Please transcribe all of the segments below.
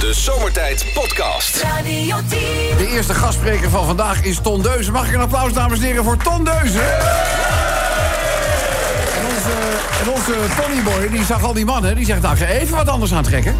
De Zomertijd Podcast. Radio 10. De eerste gastspreker van vandaag is Ton Deuzen. Mag ik een applaus, dames en heren, voor Ton Deuzen? En onze, en onze Tonyboy, die zag al die mannen. Die zegt, nou, ik ga even wat anders aantrekken.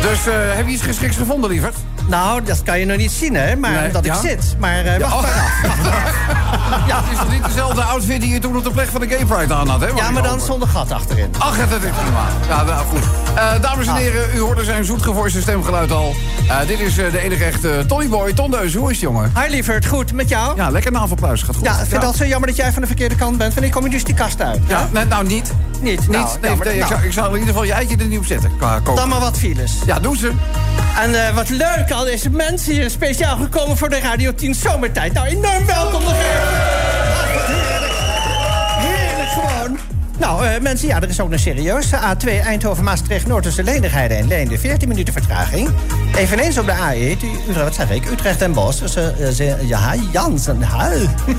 Dus eh, heb je iets geschikts gevonden, lieverd? Nou, dat kan je nog niet zien, hè? Maar Nee, dat ja? ik zit. Maar eh wacht oh. maar af. Ja, het is toch niet dezelfde outfit die je toen op de plek van de Gay Pride aan had, hè? Ja, maar dan zonder gat achterin. Ach, dat is prima. Ja, nou goed. Eh, dames en heren, u hoorde zijn zoetgevoiste stemgeluid al. Eh, dit is de enige echte Tonyboy, Ton Deuzen. Hoe is het, jongen? Hi lieverd, goed, met jou? Ja, lekker navelpluis. Gaat goed. Ja, ik vind het zo jammer dat jij van de verkeerde kant bent. Wanneer kom je dus die kast uit? Ja, nee, nou niet. Niet? Niet. Nou, nee, jammer. nee, ik, Nou, zou, ik zou in ieder geval je eitje er niet op zetten. Qua koken. Dan maar wat files. Ja, doe ze. En eh, wat leuk, al deze mensen hier speciaal gekomen voor de Radio 10 Zomertijd. Nou, enorm welkom nog even. Heerlijk gewoon. Nou, eh, mensen, ja, er is ook een serieuze A2 Eindhoven-Maastricht-Noord tussen en Leende. 14 minuten vertraging. Eveneens op de A1, die- Utrecht, wat zeg ik, Utrecht en Bos tussen uh, ze, ja, Jansen,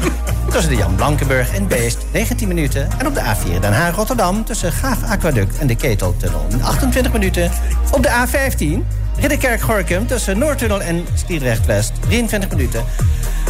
tussen de Jan Blankenburg en Beest, 19 minuten. En op de A4 Den Haag-Rotterdam tussen Gaaf Aquaduct en de Keteltunnel, 28 minuten. Op de A15 Ridderkerk-Gorkum tussen Noordtunnel en Stiedrecht-West, 23 minuten.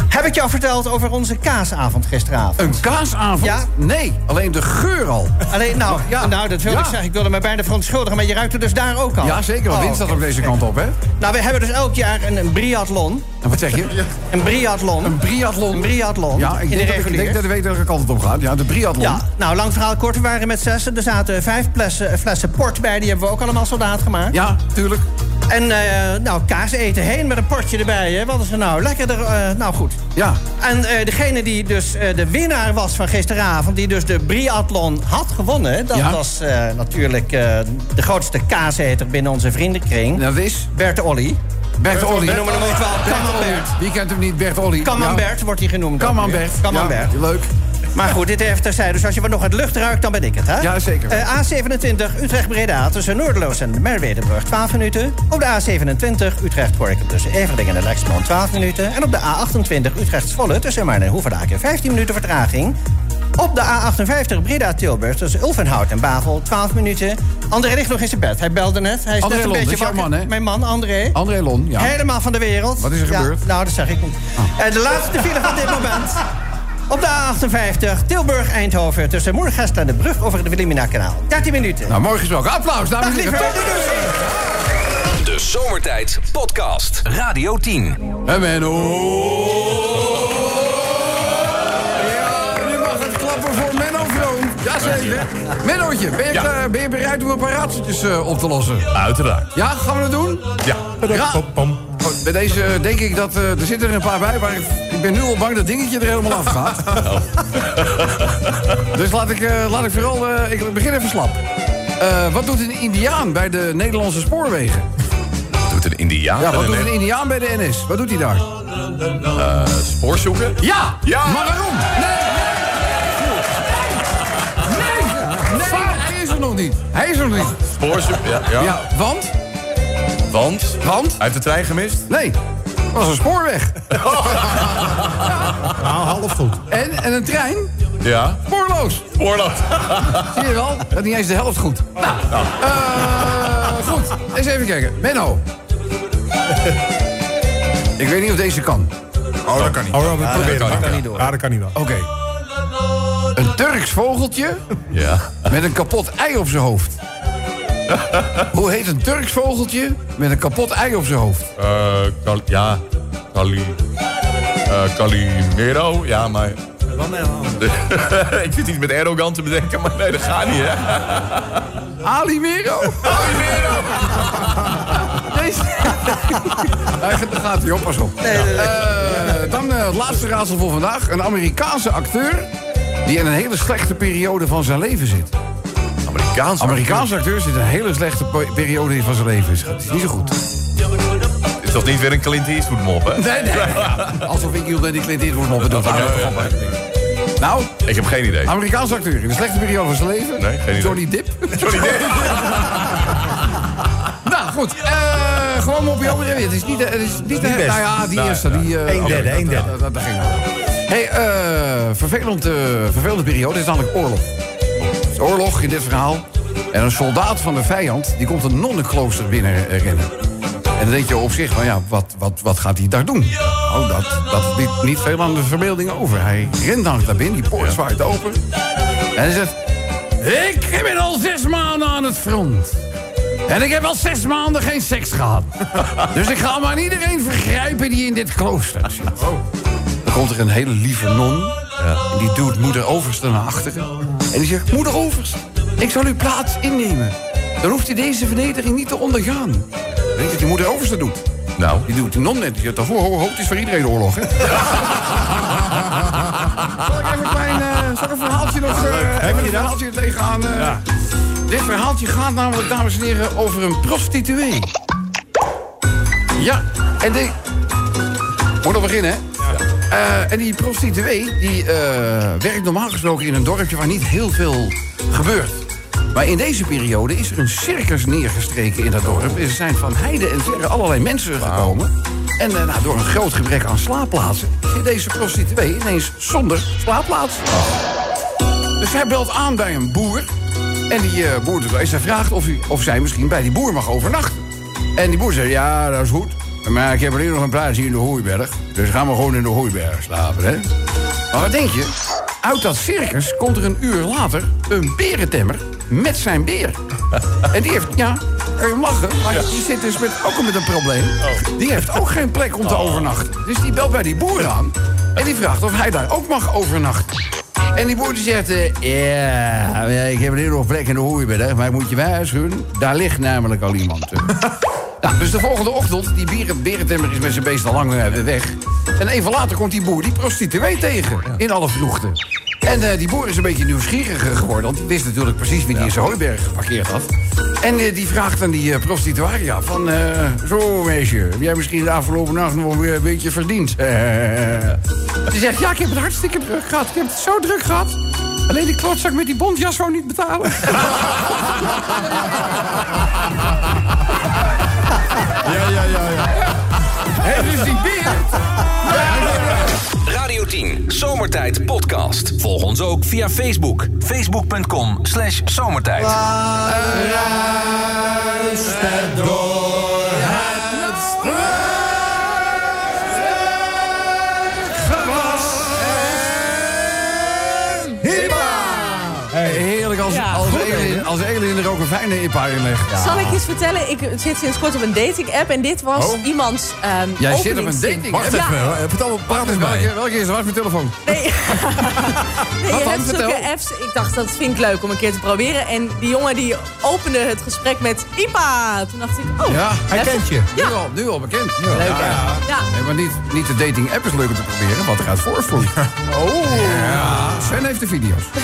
Heb ik jou verteld over onze kaasavond gisteravond? Een kaasavond? Ja. Nee, alleen de geur al. Alleen, nou, Ja. nou dat wilde Ja. ik zeggen. Ik wilde me bijna verontschuldigen, maar je ruikt er dus daar ook al. Ja, zeker. Want Oh, wind staat oké. ook deze kant op, hè? Nou, we hebben dus elk jaar een, een briathlon. En wat zeg je? Een briathlon. Een briathlon. Een briathlon. Ja, ik in denk, de dat, ik denk dat ik weet welke kant het op gaat. Ja, de briathlon. Ja, nou, lang verhaal kort. We waren met zessen. Er zaten vijf flessen, flessen port bij. Die hebben we ook allemaal soldaat gemaakt. Ja, tuurlijk. En, eh, nou, kaas eten heen met een potje erbij. Hè. Wat is er nou? Lekker er, eh, nou goed. Ja. En eh, degene die dus de winnaar was van gisteravond... die dus de briathlon had gewonnen... dat Ja. was natuurlijk de grootste kaaseter binnen onze vriendenkring. Dat is Bert Olly. Bert Olly. We noemen hem ook wel Camembert. Wie kent hem niet? Bert Olly. Camembert wordt hij genoemd. Camembert. Camembert. Ja, leuk. Maar goed, dit even terzijde. Dus als je wat nog het lucht ruikt, dan ben ik het, hè? Ja, zeker. Eh, A27 Utrecht-Breda tussen Noorderloos en de Merwedebrug 12 minuten. Op de A27 Utrecht-Gorkum tussen Everdingen en Lexmond 12 minuten. En op de A28 Utrecht-Zwolle tussen Maarn en Hoevendaken 15 minuten vertraging. Op de A58 Breda-Tilburg tussen Ulvenhout en Bavel 12 minuten. André ligt nog in zijn bed. Hij belde net. Hij is André net een Lon, beetje wakker. man, hè? Mijn man, André. André Lon, ja. Helemaal van de wereld. Wat is er Ja, gebeurd? nou, dat zeg ik niet. En de laatste file van dit moment. Op de A58 Tilburg-Eindhoven tussen Moergestel en de brug over het Wilhelmina-kanaal. 13 minuten. Nou, mooi gesproken. Applaus, dames en heren. de Zomertijd Podcast. Radio 10. En Menno. Ja, nu mag het klappen voor Menno Vroom. Jazeker. Mennootje, ben je, klaar- ben je bereid om een paar raadseltjes eh, op te lossen? Uiteraard. Ja, gaan we dat doen? Ja. Ja. Oh, Bij deze eh, denk ik dat eh, er zitten er een paar bij, maar ik, ben nu al bang dat dingetje er helemaal af gaat. dus laat ik, eh, laat ik vooral. eh, ik begin even slap. Eh, wat doet een Indiaan bij de Nederlandse spoorwegen? Doet een Indiaan Ja, wat doet een Indiaan bij de NS? Wat doet hij daar? eh, spoor zoeken? Ja! Ja! Maar waarom? Nee! Nee! Nee! nee. Hij is er nog niet. Hij is er nog niet. Spoor zoeken, ja. ja. Ja, want? Want? Want? Hij heeft de trein gemist? Nee. Het was een spoorweg. Nou, half goed. En, en een trein? Ja. Spoorloos. Spoorloos. Zie je wel? Dat is niet eens de helft goed. Nou, eh, goed. Eens even kijken. Menno. Ik weet niet of deze kan. Oh, dat kan niet. Oh, we proberen dat kan het. niet. Ja, dat kan niet wel. Oké. Een Turks vogeltje Ja. met een kapot ei op zijn hoofd. Hoe heet een Turks vogeltje met een kapot ei op zijn hoofd? Eh, Kal- ja. Kali... eh, Calimero? Ja, maar... ik zit iets met Erdogan te bedenken, maar nee, dat gaat niet, hè? Alimero? Alimero! Deze... Daar gaat- daar gaat hij op, pas op. Eh, dan eh, het laatste raadsel voor vandaag. Een Amerikaanse acteur die in een hele slechte periode van zijn leven zit. Amerikaans. Amerikaanse acteur zit in een hele slechte pe- periode van zijn leven. Het is niet zo goed. Is toch niet weer een Clint Eastwood mop, hè? Nee, nee. Ja, alsof ik hield dat die Clint Eastwood ja, ja. Nou, Ik heb geen idee. Amerikaanse acteur in een slechte periode van zijn leven. Nee, geen idee. Johnny Depp. Sorry, nee. Nou, goed. Eh, gewoon op je andere Het is niet de... Het is niet de nou ja, die Nou, eerste. Die, eh, Een oké, derde, dat- een derde. Dat, dat, dat ging wel. hey, eh, vervelend, eh, vervelende periode. Het is namelijk oorlog. Is oorlog in dit verhaal. En een soldaat van de vijand, die komt een nonnenklooster binnen eh, rennen. En dan denk je op zich, van ja, wat, wat, wat gaat hij daar doen? Oh, dat, dat liet niet veel aan de verbeelding over. Hij rent dan naar binnen, die poort zwaait open. En hij zegt... Ik ben al zes maanden aan het front. En ik heb al zes maanden geen seks gehad. Dus ik ga maar aan iedereen vergrijpen die in dit klooster zit. Dan komt er een hele lieve non. En die duwt moeder Overste naar achteren. En die zegt, moeder Overste, ik zal uw plaats innemen. Dan hoeft u deze vernedering niet te ondergaan. Weet je wat die moeder Overste doet? Nou, Die doet die non net. Die zegt, ho, ho, het is voor iedereen oorlog, hè? Zal ik even een klein eh, zal ik een verhaaltje nog... eh, even een verhaaltje tegenaan... eh Dit verhaaltje gaat namelijk, dames en heren, over een prostituee. Ja, en die... Moet nog beginnen, hè? Eh, en die prostituee, die eh, werkt normaal gesproken in een dorpje waar niet heel veel gebeurt. Maar in deze periode is er een circus neergestreken in dat dorp. Er zijn van heide en verre allerlei mensen gekomen. En eh, nou, door een groot gebrek aan slaapplaatsen... zit deze prostituee ineens zonder slaapplaats. Dus hij belt aan bij een boer. En die boer doet hij vraagt of, u, of zij misschien bij die boer mag overnachten. En die boer zegt, ja, dat is goed. Maar ik heb alleen nog een plaats hier in de Hooiberg. Dus gaan we gewoon in de Hooiberg slapen, hè? Maar wat denk je? Uit dat circus komt er een uur later een berentemmer met zijn beer. En die heeft, ja, hem lachen, maar die zit dus met, ook met een probleem. Die heeft ook geen plek om te overnachten. Dus die belt bij die boer aan en die vraagt of hij daar ook mag overnachten. En die boer die zegt, eh, ja, ja, ik heb een hele plek in de Hooiberg, maar ik moet je waarschuwen, daar ligt namelijk al iemand. dus de volgende ochtend, die beren, berentemmer is met zijn beest al lang eh, weg. En even later komt die boer die prostituee tegen, in alle vroegte. En eh, die boer is een beetje nieuwsgieriger geworden, want die wist natuurlijk precies wie die in zijn hooiberg geparkeerd had. En eh, die vraagt aan die uh, prostituaria van, zo meisje, heb jij misschien de afgelopen nacht nog weer een beetje verdiend? die zegt, ja, ik heb het hartstikke druk gehad, ik heb het zo druk gehad. Alleen die klotzak met die bontjas wou niet betalen. Hé, die beer... Radio 10 Zomertijd Podcast. Volg ons ook via Facebook. Facebook.com slash zomertijd. Heerlijk als, Ja, als, als Elin er ook een fijne IPA in legt. Zal ik iets vertellen? Ik zit sinds kort op een dating app en dit was Oh. iemands ehm Jij zit op een dating Wacht Ja. even, hè. vertel, praat eens bij. Welke, welke is er? Wat is mijn telefoon? Nee, nee Wat je dan? hebt zulke apps. Ik dacht, dat vind ik leuk om een keer te proberen. En die jongen die opende het gesprek met IPA. Toen dacht ik, oh, Ja, Hij even- kent je. nu, Ja. al, nu al bekend. Leuk? Ja. Nee, maar niet, niet de dating app is leuk om te proberen, want er gaat voorspoed. Oh. Ja, Sven heeft de video's.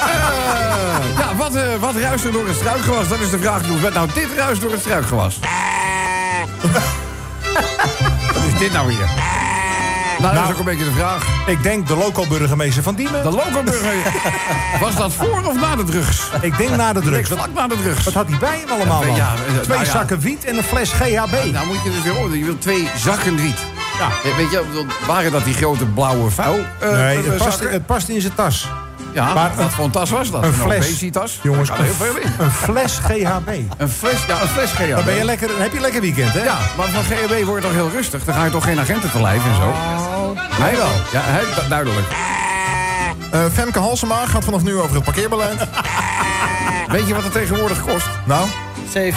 Eh, ja, wat, eh, wat ruist er door het struikgewas? Dat is de vraag. Hoe werd nou dit ruist door het struikgewas? wat is dit nou weer? Nou, dat is ook een beetje de vraag. Ik denk de local burgemeester van Diemen. De locoburger. Was dat voor of na de drugs? Ik denk na de drugs. Vlak na de drugs. wat had hij bij hem allemaal? Ja, Twee nou zakken wiet en een fles GHB. Nou moet je dus weer. Je wilt twee zakken wiet. Ja. Eh, Weet je, waren dat die grote blauwe vuil? Nee, eh, het past, het past in zijn tas. Ja, maar wat een- voor een tas was dat? Een fles. obesitas? Jongens, Daar kan heel veel in. een fles GHB. Een fles, ja, een fles GHB. Dan, ben je lekker, dan heb je een lekker weekend, hè? Ja, maar van GHB wordt toch heel rustig? Dan ga je toch geen agenten te lijf en zo? Hij wel. Ja, hij, duidelijk. Eh, Femke Halsema gaat vanaf nu over het parkeerbeleid. Weet je wat het tegenwoordig kost? nou,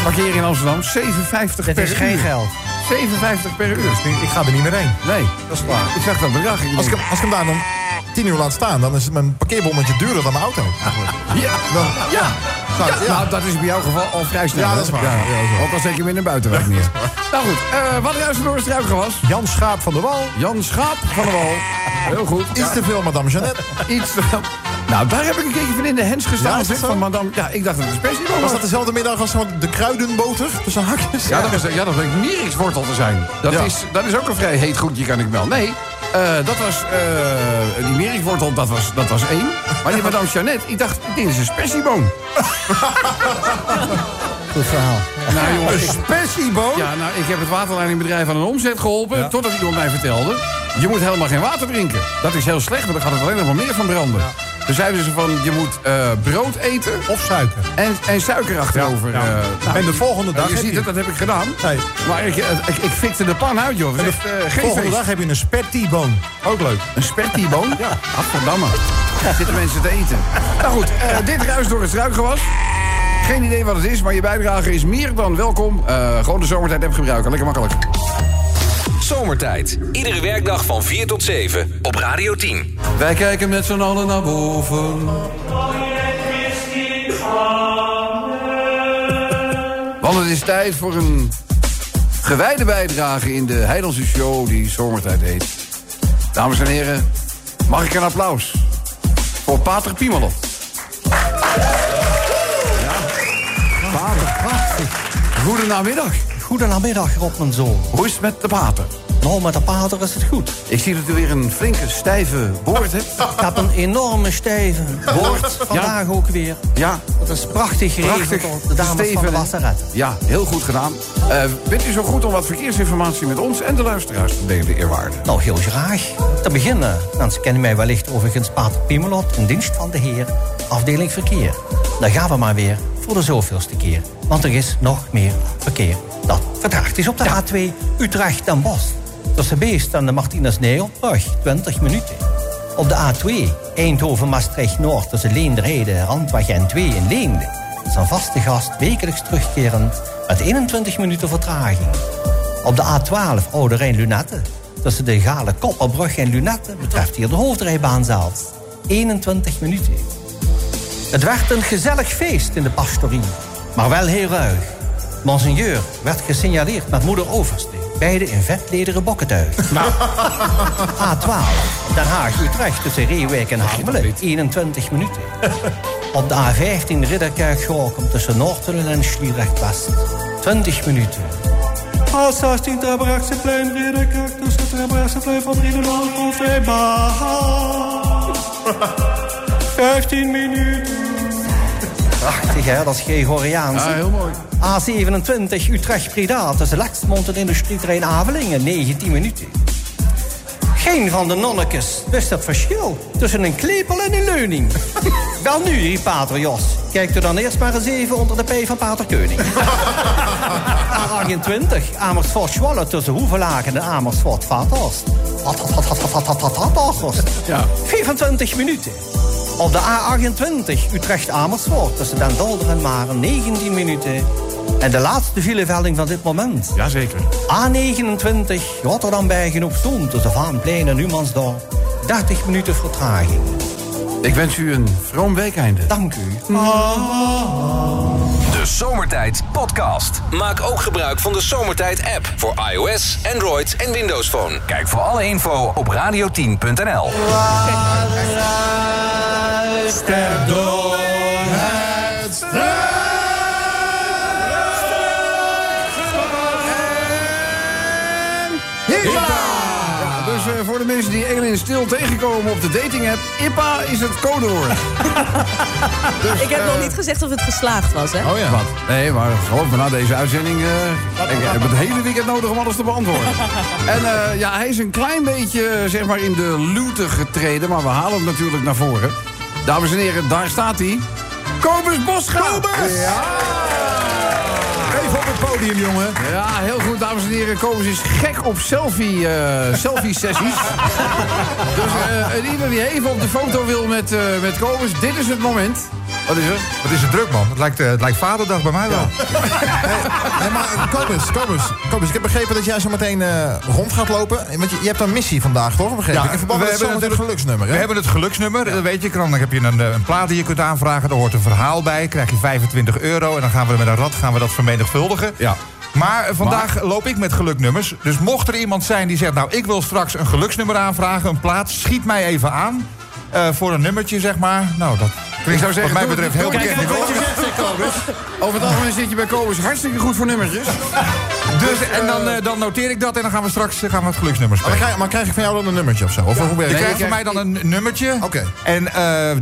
Parkeren in Amsterdam, 7,50 per Het is geen uur. geld. 7,50 per uur. Ik ga er niet meer heen. Nee, dat is waar. Ik zag dat bedrag. Ik als ik, als ik hem daar dan tien uur laat staan, dan is mijn parkeerbonnetje duurder dan mijn auto. Ja, Dan, ja. nou, Ja, ja. nou, dat is bij jouw geval al vrij snel. Ja, dat is waar. Ja. Ook al zet je hem in een buitenweg neer. Nou goed, eh, wat juist door het struikgewas? Jan Schaap van de Wal. Jan Schaap van de Wal. Heel goed. Iets te veel, madame Jeannette. Iets te veel. Nou, daar heb ik een keertje van in de hens gestaan. Ja, zeg, van madame. Ja, ik dacht dat het een special was. Was dat dezelfde middag als de kruidenboter tussen hakjes? Ja, dat, was, ja, dat bleek mierikswortel te zijn. Dat, Ja. is, dat is ook een vrij heet goedje, kan ik wel. Nee, eh, dat was... eh, die mierikswortel, dat was, dat was één. Maar die madame Jeannette, ik dacht, dit is een spessieboom. Goed verhaal. Nou, jongen, Een spessieboom? Ja, nou, ik heb het waterleidingbedrijf aan een omzet geholpen... totdat iemand mij vertelde... je moet helemaal geen water drinken. Dat is heel slecht, want dan gaat het alleen nog maar meer van branden. Toen zeiden ze van, je moet eh, brood eten Of suiker. en, en suiker achterover. Ja, ja. eh, nou, En de volgende dag je heb ziet je- het, dat heb ik gedaan. Nee. Maar ik, ik, ik fikte de pan uit, joh. En is de echt, eh, geen volgende feest. dag heb je een spertieboon. Ook leuk. Een spertieboon? Ja. Gadverdamme. Zitten mensen te eten. Nou goed, eh, dit ruist door het struikgewas. Geen idee wat het is, maar je bijdrage is meer dan welkom. Eh, gewoon de zomertijd app gebruiken, lekker makkelijk. Zomertijd. Iedere werkdag van 4 tot 7 op Radio 10. Wij kijken met z'n allen naar boven. Want het is tijd voor een gewijde bijdrage in de Heidelse show die Zomertijd heet. Dames en heren, mag ik een applaus voor Pater Piemelot. Ja. Pater, prachtig. Goedenamiddag. Goedenamiddag, Rob, mijn zoon. Hoe is het met de pater? Nou, met de pater is het goed. Ik zie dat u weer een flinke, stijve boord hebt. Ik heb een enorme stijve boord vandaag ook weer. Ja, Dat is prachtig geregeld door de dames van de? Wasseretten. Ja, heel goed gedaan. Eh, bent u zo goed om wat verkeersinformatie met ons en de luisteraars te delen, eerwaarde? Nou, heel graag. Te beginnen, mensen kennen mij wellicht overigens Pater Piemelot... in dienst van de Heer, afdeling verkeer. Dan gaan we maar weer voor de zoveelste keer. Want er is nog meer verkeer dat vertraagd is op de A2 Utrecht en Bos. Tussen Beest en de Martinez Neelbrug, 20 minuten. Op de A2 Eindhoven-Maastricht-Noord tussen Leenderheide en Randweg N2 in Leende... is een vaste gast wekelijks terugkerend met 21 minuten vertraging. Op de A12 Oude Rijn Lunette. Tussen de Gale Kopperbrug en Lunette betreft hier de hoofdrijbaan zelfs. 21 minuten. Het werd een gezellig feest in de pastorie, maar wel heel ruig. Monseigneur werd gesignaleerd met moeder Overste. Beide in vetlederen bokkentuig. A12, Den Haag-Utrecht tussen Reewijk en Harmelen. 21 minuten. Op de A15 Ridderkerk-Gorkum tussen Noordtunnel en Sliedrecht-West. 20 minuten. A16 Terbrechtseplein, Ridderkerk tussen Terbrechtseplein van Riedenland tot Eembaal. 15 minuten. Prachtig, hè? Dat is Gregoriaans. Ja, heel mooi. A27 Utrecht-Breda tussen Lexmond en industrieterrein Avelingen. 19 minuten. Geen van de nonnekes wist het verschil tussen een klepel en een leuning. Wel nu, riep pater Jos. Kijk er dan eerst maar eens even onder de P van pater Keuning. A28 Amersfoort-Zwolle tussen Hoevelaken en Amersfoort-Vathorst. Wat, wat, wat, wat, wat, wat, wat, wat, Vathorst. Ja. 24 minuten. Op de A28 Utrecht-Amersfoort tussen Den Dolder en Maren 19 minuten. En de laatste filevelding van dit moment. Jazeker. A29 Rotterdam-Bergen op Zoom tussen Vaanplein en Humansdorp. 30 minuten vertraging. Ik wens u een vroom weekeinde. Dank u. De Zomertijd Podcast. Maak ook gebruik van de Zomertijd app voor iOS, Android en Windows Phone. Kijk voor alle info op radio10.nl. de mensen die Elin Stil tegenkomen op de dating app, IPA is het codewoord. dus, Ik heb eh, nog niet gezegd of het geslaagd was, hè? Oh ja. Wat? Nee, maar geloof me, na deze uitzending... eh, ik heb het hele weekend nodig om alles te beantwoorden. en eh, ja, hij is een klein beetje, eh, zeg maar, in de lute getreden... maar we halen hem natuurlijk naar voren. Dames en heren, daar staat hij. Kobus! Kobus! Ja! Op het podium, jongen. Ja, heel goed, dames en heren. Kobus is gek op selfie, eh, selfie-sessies. dus eh, en ieder die even op de foto wil met, eh, met Kobus, dit is het moment. Wat is er? Wat is het druk, man. Het lijkt, eh, het lijkt vaderdag bij mij wel. Nee, maar Kobus, Kobus, Kobus, ik heb begrepen dat jij zo meteen eh, rond gaat lopen. Want je, je hebt een missie vandaag, toch? Begrepen? Ja, in verband we met het hebben natuurlijk- geluksnummer, hè? We hebben het geluksnummer, dat weet je. Dan heb je een, eh, een plaat die je kunt aanvragen. Daar hoort een verhaal bij. krijg je 25 euro. En dan gaan we met een rad gaan we dat vermenigvuldigen. Ja. Maar eh, vandaag loop ik met geluknummers. Dus mocht er iemand zijn die zegt... nou, ik wil straks een geluksnummer aanvragen, een plaat... schiet mij even aan eh, voor een nummertje, zeg maar. Nou, dat klinkt zou zeggen, wat mij betreft heel bekend. kijk. Over het algemeen zit je bij Kobus hartstikke goed voor nummertjes. Dus, en dan, eh, dan noteer ik dat en dan gaan we straks eh, gaan we het geluksnummer Maar, dan spelen. krijg, maar krijg ik van jou dan een nummertje of zo? Of hoe werkt Je het? krijgt van mij dan een nummertje. Oké. En eh, eh,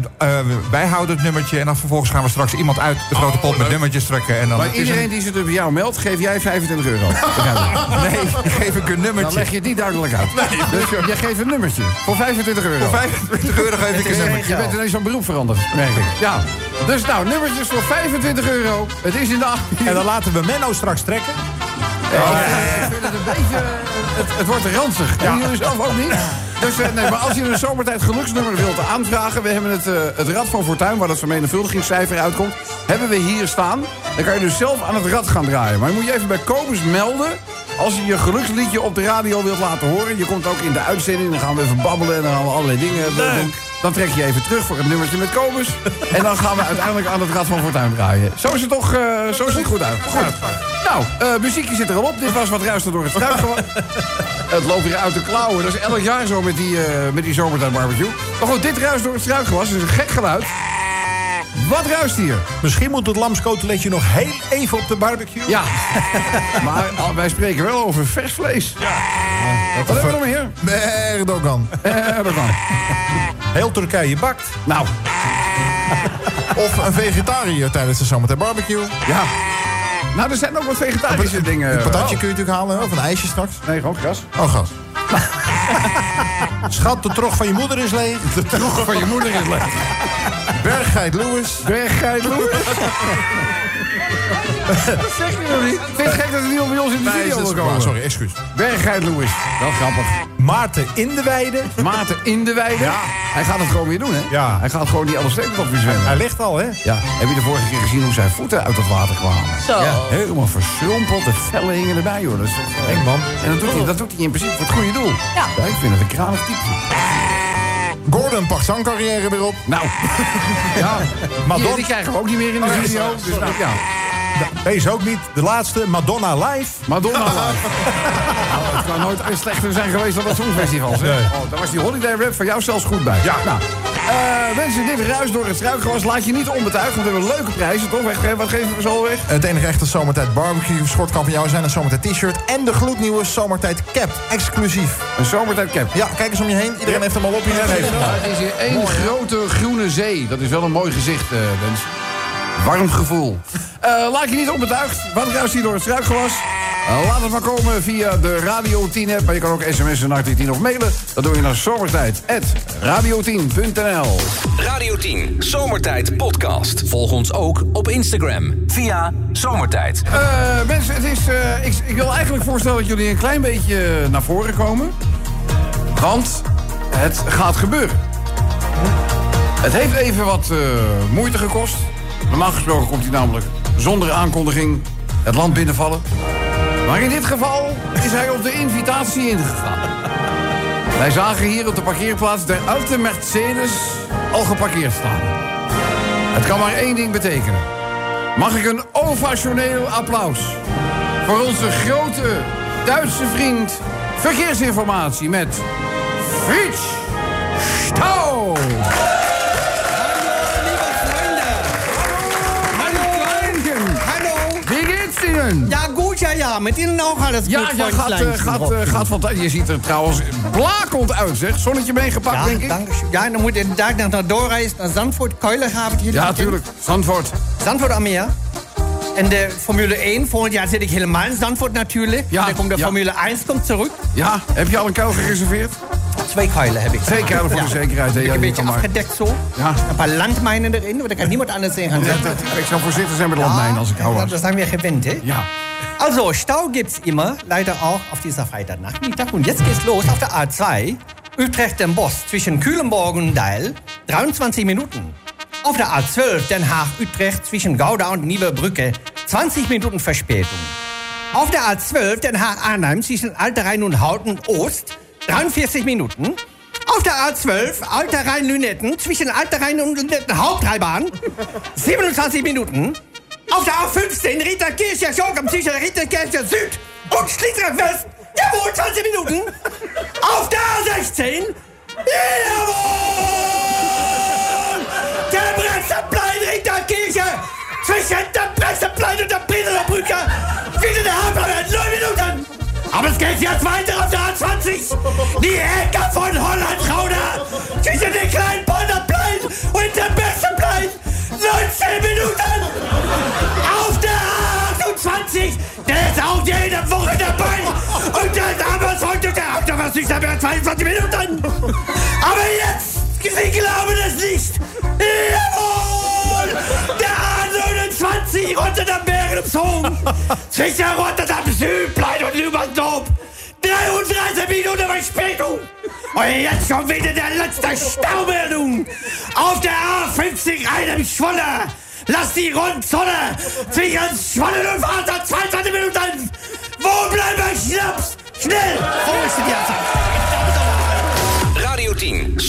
wij houden het nummertje. En dan vervolgens gaan we straks iemand uit de grote pot met nummertjes trekken. En dan Maar iedereen die zich bij jou meldt, geef jij 25 euro. Nee, dan geef ik een Dan nummertje. leg je het niet duidelijk uit. Dus jij geeft een nummertje voor 25 euro. Voor 25 euro geef ik een nummertje. Je bent ineens van beroep veranderd, ik. Ja. Dus nou, nummertjes voor 25 euro. Het is in de 18. En dan laten we Menno straks trekken. Ik vind het een beetje... Het, het wordt ranzig. En jullie zelf ook niet? Dus eh, nee, maar als je een zomertijd geluksnummer wilt aanvragen... we hebben het, eh, het Rad van Fortuin, waar dat vermenigvuldigingscijfer uitkomt... hebben we hier staan. Dan kan je dus zelf aan het rad gaan draaien. Maar je moet je even bij Kobus melden... als je je geluksliedje op de radio wilt laten horen. Je komt ook in de uitzending, dan gaan we even babbelen... en dan gaan we allerlei dingen doen. Dan trek je even terug voor het nummertje met Kobus. En dan gaan we uiteindelijk aan het Rad van Fortuin draaien. Zo is het toch eh, zo is het goed uit. Goed. Nou, eh, muziekje zit er al op. Dit was wat ruister door het struikgewas. het loopt weer uit de klauwen. Dat is elk jaar zo met die, eh met die zomertijd barbecue. Maar goed, dit ruist door het struikgewas. Dat is een gek geluid. Wat ruist hier? Misschien moet het lamscoteletje nog heel even op de barbecue. Ja, maar ah, wij spreken wel over vers vlees. Ja. Wat hebben we nog meer? Erdogan. Erdogan. Heel Turkije bakt. Nou, Of een vegetariër tijdens de zomertijd barbecue. ja. Nou, er zijn ook wat vegetarische dingen. Een patatje kun je natuurlijk halen, of een ijsje straks. Oh. Nee, gewoon gras. Oh, gas. Schat, de trog van je moeder is leeg. De troeg van je moeder is leeg. Berggeit Lewis. Weggeit Louis. Dat zeg je nog niet. Vind je het gek dat het niet op bij ons in de Nee, video wil is komen? sorry, excuus. Berggeit Louis. Wel grappig. Maarten in de weide. Maarten in de weide. Ja. Hij gaat het gewoon weer doen, hè? Ja. Hij gaat gewoon die alle op weer zwemmen. Hij ligt al, hè? Ja. Heb je de vorige keer gezien hoe zijn voeten uit het water kwamen? Zo. Ja, helemaal verschrompeld. De vellen hingen erbij, hoor. Dat is toch, eh, Eng, man. En dat doet, hij, dat doet hij in principe voor het goede doel. Ja. ik vind het een kranig type. Gordon pakt zijn carrière weer op. Nou, ja. Madonna- Die, die krijgen we ook niet meer in de Oh, video. sorry, Dus nou, ja. Deze ook niet. De laatste, Madonna live. Madonna live. nou, het kan nooit slechter zijn geweest dan dat Songfestival. Nee. Oh, daar was die holiday rap van jou zelfs goed bij. Ja. Nou, eh, mensen, dit ruis door het struikgewas. Laat je niet onbetuigd, want we hebben leuke prijzen, toch? Weg, wat geven we zo weg? Het enige echte zomertijd barbecue schort kan van jou zijn een zomertijd t-shirt. En de gloednieuwe zomertijd cap. Exclusief. Een zomertijd cap. Ja, kijk eens om je heen. Iedereen heeft hem al op. Iedereen heeft hem. Het is hier één grote groene zee. Dat is wel een mooi gezicht, eh mensen. Warm gevoel. Eh, laat je niet onbetuigd. Wat ruist hier door het struikgewas? Eh, laat het maar komen via de Radio 10 app. Maar je kan ook sms'en naar 10 of mailen. Dat doe je naar zomertijd.radio10.nl Radio 10, Zomertijd Podcast. Volg ons ook op Instagram via Zomertijd. Eh, mensen, het is, eh, ik, ik wil eigenlijk voorstellen dat jullie een klein beetje naar voren komen. Want het gaat gebeuren. Het heeft even wat eh, moeite gekost. Normaal gesproken komt hij namelijk zonder aankondiging het land binnenvallen. Maar in dit geval is hij op de invitatie ingegaan. Wij zagen hier op de parkeerplaats de oude Mercedes al geparkeerd staan. Het kan maar één ding betekenen. Mag ik een ovationeel applaus voor onze grote Duitse vriend verkeersinformatie met Frits Stau. Ja, gut, ja, ja. Mit Ihnen auch alles Ja, gut, ja gaat, eh, gaat, eh, gaat fantastisch. Je ziet er trouwens blakend uit, zeg. Zonnetje meegepakt, Ja, denk ik. Ja, dan moet je de dag naar doorreizen naar Zandvoort. Hier. Ja, tuurlijk. Zandvoort. Zandvoort am Meer. En de Formule 1, volgend jaar zit ik helemaal in Zandvoort natuurlijk. Ja, En dan komt de ja. Formule 1 komt terug. Ja, heb je al een kuil gereserveerd? Twee keulen heb ik. Twee kuilen voor de zekerheid, hè? Ja, een beetje afgedekt zo. Ja. Een paar landmijnen erin, want er kan niemand anders in gaan zetten. Ik zou voorzitter zijn met landmijn als ik hou was. Dat zijn wir gewend, hè? Ja. Also, Stau gibt's immer, leider auch auf dieser Freitagnachmittag. Und jetzt geht's los auf der A2, Utrecht den Bosch zwischen Kühlenborg und Deil, 23 Minuten. Auf der A12 Den Haag-Utrecht zwischen Gouda und Nieuwebrücke, 20 Minuten Verspätung. Auf der A12 Den Haag-Arnhem zwischen Alter Rhein und Hauten-Ost, 43 Minuten. Auf der A12 Alter Rhein-Lünetten zwischen Alter Rhein und Lünetten Hauptreibahn, 27 Minuten. Auf der A15 Ritterkirche Schogam zwischen Ritterkirche Süd und Schließrach West. Jawohl, 20 Minuten. Auf der A16. Jawohl! Der Bresseplein Ritterkirche. Zwischen der Bresseplein und der Brüder Brücke. Wieder der Hauptbahn. 9 Minuten. Aber es geht jetzt weiter auf der A20. Die Ecke von Holland-Gouda. Zwischen den kleinen Bonnerplein und dem Bessenplein. 19 Minuten. Auf der A28. Der ist auch jede Woche dabei. Und dann haben wir es heute gehabt. Da war es nicht mehr 22 Minuten. Aber jetzt, Sie glauben es nicht. Jawohl. A29 Rotterdam Bergen Zwischen Rotterdam Südplein und Lübersdorf. 33 Minuten Verspätung. Und jetzt schon wieder der letzte Staumeldung. Auf der A50 einem Schwolle. Lass die Rundzone zwischen Schwollen und Vater 22 Minuten. Wo bleibt mein Schnaps? Schnell! Wo ist die 10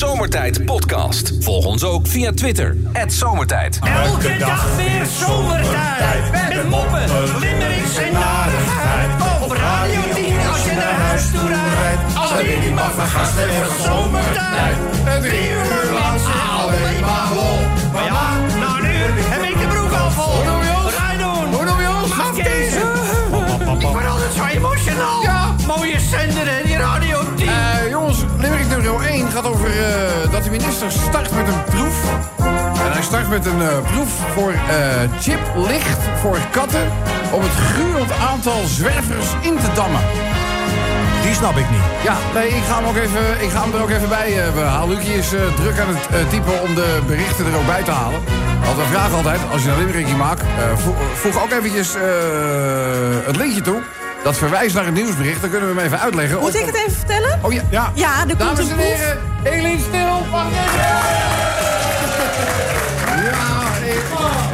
Zomertijd Podcast. Volg ons ook via Twitter. Zomertijd. Elke dag weer zomertijd. Met moppen, limmerings en narigheid. Op Radio 10 als je naar huis toe rijdt. Alweer die maffe gasten weer zomertijd. Drie uur lang alleen maar lol. Maar ja, na een uur heb ik de broek al vol. Hoe noem je ons? Ga je doen? Hoe noem je ons? Mafkees. Ik word altijd zo emotional. Ja. Mooie zender hè, die Radio 10. Eh, jongens, Limerick nummer 1 gaat over eh, dat de minister start met een proef. En hij start met een eh, proef voor eh, chiplicht voor katten... om het gruwend aantal zwervers in te dammen. Die snap ik niet. Ja, nee, ik ga hem, ook even, ik ga hem er ook even bij eh, halen. Lucie is druk aan het typen om de berichten er ook bij te halen. Want we vragen altijd, als je een limerickje maakt... vo- voeg ook eventjes het linkje toe. Dat verwijst naar het nieuwsbericht. Dan kunnen we hem even uitleggen. Moet Of- ik het even vertellen? Oh ja. Ja. Ja, er komt Dames een en heren, Eline Stil, wacht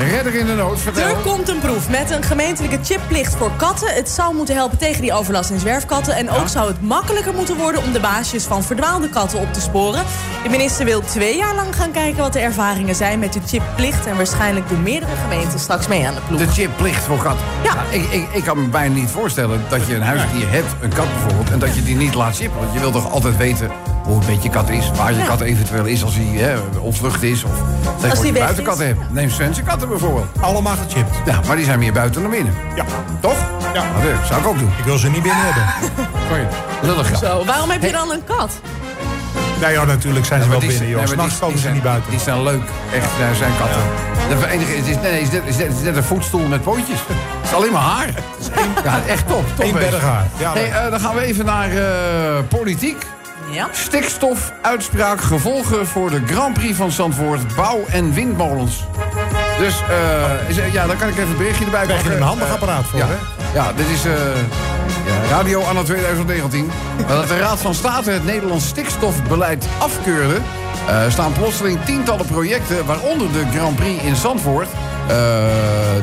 redder in de nood, vertel. Er komt een proef met een gemeentelijke chipplicht voor katten. Het zou moeten helpen tegen die overlast in zwerfkatten. En ook zou het makkelijker moeten worden om de baasjes van verdwaalde katten op te sporen. De minister wil twee jaar lang gaan kijken wat de ervaringen zijn met de chipplicht. En waarschijnlijk doen meerdere gemeenten straks mee aan de ploeg. De chipplicht voor katten. Ja. ik, ik, ik kan me bijna niet voorstellen dat je een huisdier hebt, een kat bijvoorbeeld... en dat je die niet laat chippen. Want je wilt toch altijd weten hoe het met je kat is... waar je Ja. kat eventueel is als hij hè, ontvlucht is... of weg buitenkatten is. hebt. Neem Svense katten bijvoorbeeld. Allemaal gechipt. Ja, maar die zijn meer buiten dan binnen. Ja. Toch? Ja. Nou, dat zou ik ook doen. Ik wil ze niet binnen hebben. Sorry. Lullig. Zo, waarom heb je dan een kat? Nee, ja, natuurlijk zijn ze wel die- binnen, joh. S'nachts die- komen ze niet buiten. Die zijn leuk. Echt, daar zijn katten. De enige, het, is, nee, het, is net, een voetstoel met pootjes. Het is alleen maar haar. Ja, echt top. top Eén berg haar. Ja, hey, eh, dan gaan we even naar eh, politiek. Ja. Stikstofuitspraak gevolgen voor de Grand Prix van Zandvoort. Bouw- en windmolens. Dus eh, is- ja, daar kan ik even een berichtje erbij Krijg je pakken. een handig apparaat voor, ja. hè? Ja, dit is eh, ja, radio anno 2019. Nadat de Raad van State het Nederlands stikstofbeleid afkeurde... eh, staan plotseling tientallen projecten, waaronder de Grand Prix in Zandvoort... eh,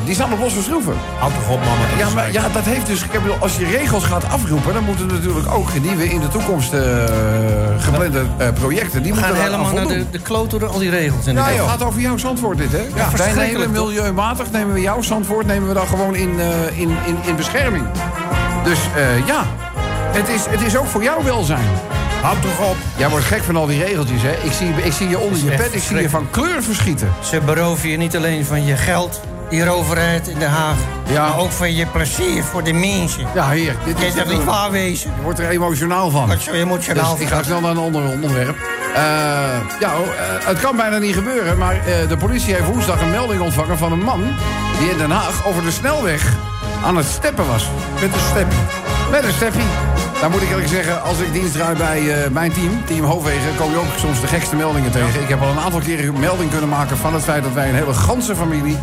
die staan op losse schroeven. Houd toch op, mama. Ja, maar ja, dat heeft dus... Ik bedoel, als je regels gaat afroepen... dan moeten natuurlijk ook die we in de toekomst eh, geplande eh, projecten... die We gaan helemaal aan naar de, de al die regels. En Ja, de- joh. het gaat over jouw Zandvoort dit, hè? Ja, wij nemen milieumatig, nemen we jouw Zandvoort... nemen we dan gewoon in, eh, in, in, in bescherming. Dus eh, ja, het is, het is ook voor jouw welzijn. Houd toch op. Jij wordt gek van al die regeltjes, hè? Ik zie, ik zie je onder je pet, ik zie je van kleur verschieten. Ze beroven je niet alleen van je geld, die overheid in Den Haag... Ja. maar ook van je plezier voor de mensen. Ja, hier. Dit Jij zegt niet waar wezen. Je wordt er emotionaal van. Wat zo emotionaal Dus ik ga snel naar een ander onderwerp. Eh, ja, oh, eh, het kan bijna niet gebeuren, maar eh, de politie heeft woensdag een melding ontvangen van een man... die in Den Haag over de snelweg aan het steppen was. Met een steppie. Met een steppie. Dan moet ik eerlijk zeggen, als ik dienst draai bij eh, mijn team, Team Hoofdwegen, kom je ook soms de gekste meldingen tegen. Ik heb al een aantal keren een melding kunnen maken van het feit dat wij een hele ganse familie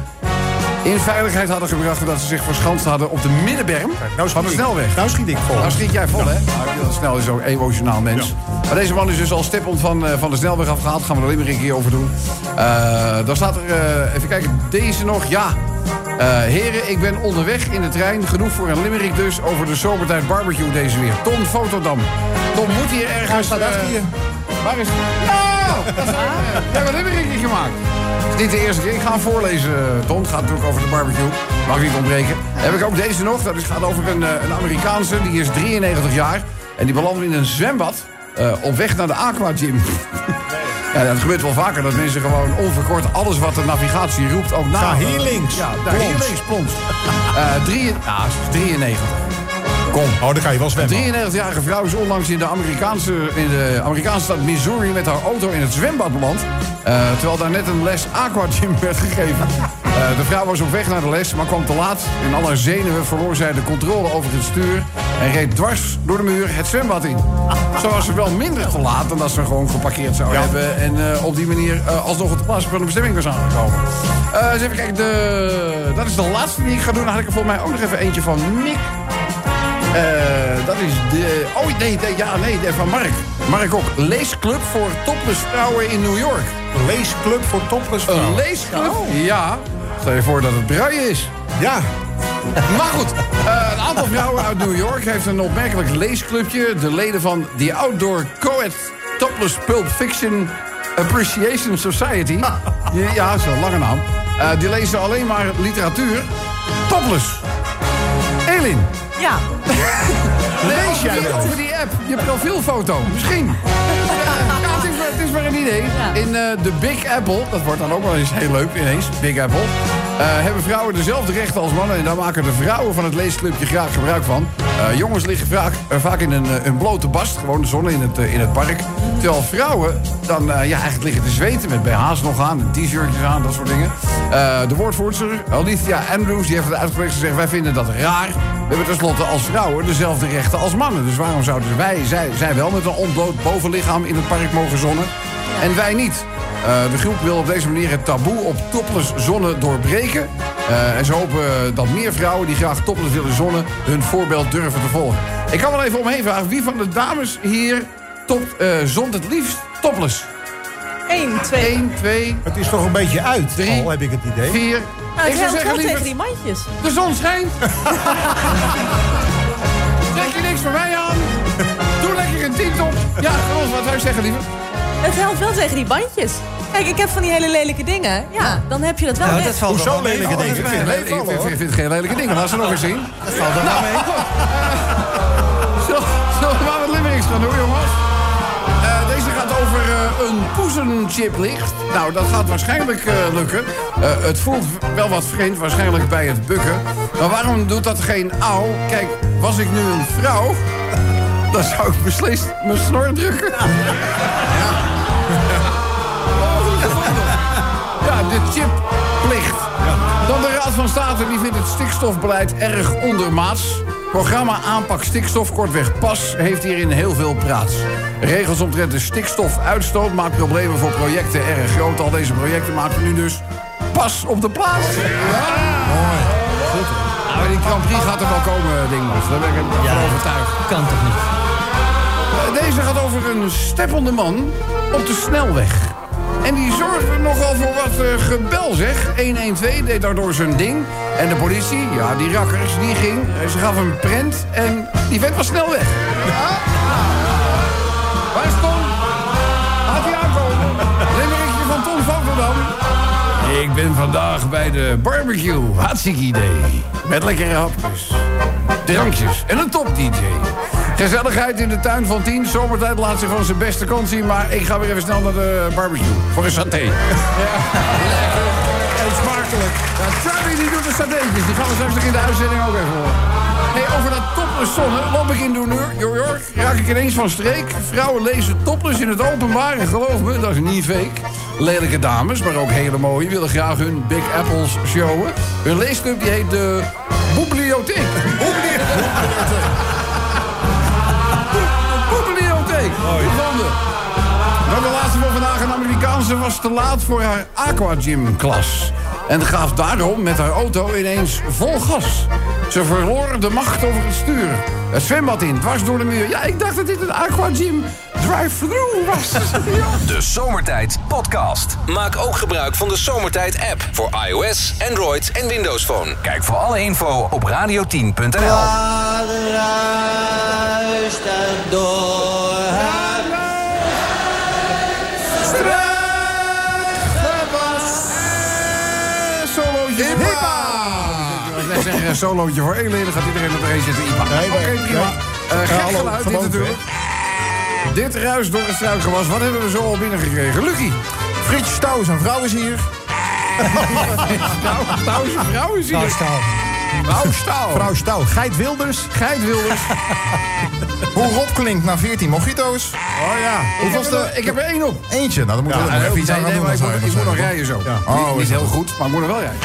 in veiligheid hadden gebracht... omdat ze zich verschanst hadden op de middenberm Nou van de snelweg. Nou schiet ik vol. Nou schiet jij vol, hè? Nou, snel is ook emotionaal mens. Maar deze man is dus al stippend van, eh, van de snelweg afgehaald. Gaan we er alleen maar een keer over doen. Eh, dan staat er, even kijken, deze nog. Ja. Eh, heren, ik ben onderweg in de trein. Genoeg voor een limerick dus over de zomertijd barbecue deze weer. Ton Fotodam. Tom moet hier ergens... staat achter eh, je. Waar is... Nou! dat is- We hebben een limerickje gemaakt. Het is niet de eerste keer. Ik ga hem voorlezen, eh, Ton. Het gaat natuurlijk over de barbecue. Mag niet ontbreken. Dan heb ik ook deze nog. Dat is, gaat over een, eh, een Amerikaanse. Die is 93 jaar. En die belandde in een zwembad. eh, op weg naar de Aqua Gym. Ja, dat gebeurt wel vaker. Dat mensen gewoon onverkort alles wat de navigatie roept ook na. Ga hier links. Ja, daar hier links, plons. Eh, drie, is 93. Kom. Oh, dan kan je wel Een zwemmen. 93-jarige vrouw is onlangs in de Amerikaanse, in de Amerikaanse stad Missouri met haar auto in het zwembad beland. eh, terwijl daar net een les aquagym werd gegeven. Eh, de vrouw was op weg naar de les, maar kwam te laat. In alle zenuwen verloor zij de controle over het stuur... en reed dwars door de muur het zwembad in. Zo was ze wel minder te laat dan dat ze gewoon geparkeerd zou hebben... en eh, op die manier eh, alsnog op de plaats van de bestemming was aangekomen. Eh, eens even kijken, de, dat is de laatste die ik ga doen. Dan had ik er volgens mij ook nog even eentje van Mick. Dat is de... Oh, nee, nee, ja, nee, de- van Mark. Mark ook. Leesclub voor topless vrouwen in New York. Leesclub voor topless Een leesclub? Ja. Stel je voor dat het bruien is. Ja. Maar goed, eh, een aantal vrouwen uit New York heeft een opmerkelijk leesclubje. De leden van The Outdoor Coed Topless Pulp Fiction Appreciation Society. Die- ja, dat is een lange naam. Eh, die lezen alleen maar literatuur. Topless. Elin, Ja. lees jij wel over die app? Je profielfoto, misschien. Ja, het, is maar, het is maar een idee. In eh, de Big Apple, dat wordt dan ook wel eens heel leuk ineens, Big Apple... eh, hebben vrouwen dezelfde rechten als mannen... en daar maken de vrouwen van het leesclubje graag gebruik van. Eh, jongens liggen vaak, eh, vaak in een, een blote bast, gewoon de zon in het, in het park. Terwijl vrouwen dan ja, eigenlijk liggen te zweten met BH's nog aan... t-shirtjes aan, dat soort dingen. De woordvoerster, Alicia Andrews, die heeft het uitgelegd. Ze zegt, wij vinden dat raar. We hebben tenslotte als vrouwen dezelfde rechten als mannen. Dus waarom zouden wij, zij, zij wel met een ontbloot bovenlichaam in het park mogen zonnen... en wij niet? Eh, de groep wil op deze manier het taboe op topless zonnen doorbreken. Eh, en ze hopen dat meer vrouwen die graag topless willen zonnen... hun voorbeeld durven te volgen. Ik kan wel even omheen vragen. Wie van de dames hier top, eh, zond het liefst topless? 1, 2. 1, 2, Het is toch een beetje uit, Drie. al heb ik het idee. 4. Nou, ik ik zou zeggen, wel tegen liever, die mandjes. de zon schijnt. Trek je niks van mij aan. Doe lekker een tint op. Ja, Ros, wat zou je zeggen, liever? Het helpt wel tegen die bandjes. Kijk, ik heb van die hele lelijke dingen. Ja, dan heb je dat wel Nou, weg. dat valt Hoezo lelijke dingen? Ik vind ik ik het geen lelijke dingen. Laat ze nog eens zien. Dat valt er wel mee. Zullen we maar wat limericks gaan doen, jongens? Eh, deze gaat over eh, een poesenchiplicht. Nou, dat gaat waarschijnlijk eh, lukken. Eh, het voelt wel wat vreemd, waarschijnlijk bij het bukken. Maar waarom doet dat geen auw? Kijk, was ik nu een vrouw... dan zou ik beslist mijn snor drukken. Ja, de chiplicht. Dan de Raad van State die vindt het stikstofbeleid erg ondermaats. Programma Aanpak Stikstof, kortweg PAS, heeft hierin heel veel praats. Regels omtrent de stikstofuitstoot maken problemen voor projecten erg groot. Al deze projecten maken nu dus pas op de plaats. Ja. Mooi. Goed. hoor. Nou, die Grand Prix gaat er wel komen, Dingmas. Daar ben ik van overtuigd. Kan toch niet? Eh, Deze gaat over een steppende man op de snelweg. En die zorgde nogal voor wat eh, gebel, zeg. 112 deed daardoor zijn ding. En de politie, ja, die rakkers, die ging. eh, Ze gaf een prent en die vent was snel weg. Ja. Waar is Tom? Laat hij aankomen. Limmerikje van Tom van Verdam. Ik ben vandaag bij de barbecue. Hartstikke idee. Met lekkere hapjes, drankjes en een top-dj. Gezelligheid in de tuin van 10. Zomertijd laat zich van zijn beste kant zien. Maar ik ga weer even snel naar de barbecue. Voor een saté. Ja, lekker. En smakelijk. Ja, Travi die doet de satéetjes. Die gaan we straks nog in de uitzending ook even horen. Hey, over dat topless zonne loop ik in New York. Raak ik ineens van streek. Vrouwen lezen topless in het openbaar. En geloof me, dat is niet fake. Lelijke dames, maar ook hele mooie, willen graag hun Big Apples showen. Hun leesclub die heet de Bibliotheek. Bibliotheek. Gevonden. Dan de laatste van vandaag. Een Amerikaanse was te laat voor haar aquagym-klas. En gaf daarom met haar auto ineens vol gas. Ze verloor de macht over het stuur. Het zwembad in, dwars door de muur. Ja, ik dacht dat dit een aquagym drive-through was. Ja. De Zomertijd Podcast. Maak ook gebruik van de Zomertijd app voor iOS, Android en Windows Phone. Kijk voor alle info op radio10.nl. Solootje zeggen, een solootje voor één leden gaat iedereen op er één zitten. Nee, Oké, nee, prima. ja. Eh, Ja, gek hallo, geluid, dit natuurlijk. Dit ruis door het struikgewas. Wat hebben we zo al binnengekregen? Lucky. Frits Stouw, zijn vrouw is hier. Nou, nou is een vrouw is hier. Staan. Vrouw Stouw. Vrouw Stouw. Geit Wilders. Geit Wilders. Hoe Rob klinkt na 14 mojito's. Oh ja. Hoe Ik was heb, er, de... ik heb er één op. Eentje, nou dan moeten we Ja, er even iets aan doen. maar ik moet, nog rijden zo. Oh, niet, niet is dat heel goed. goed, maar ik moet nog wel rijden.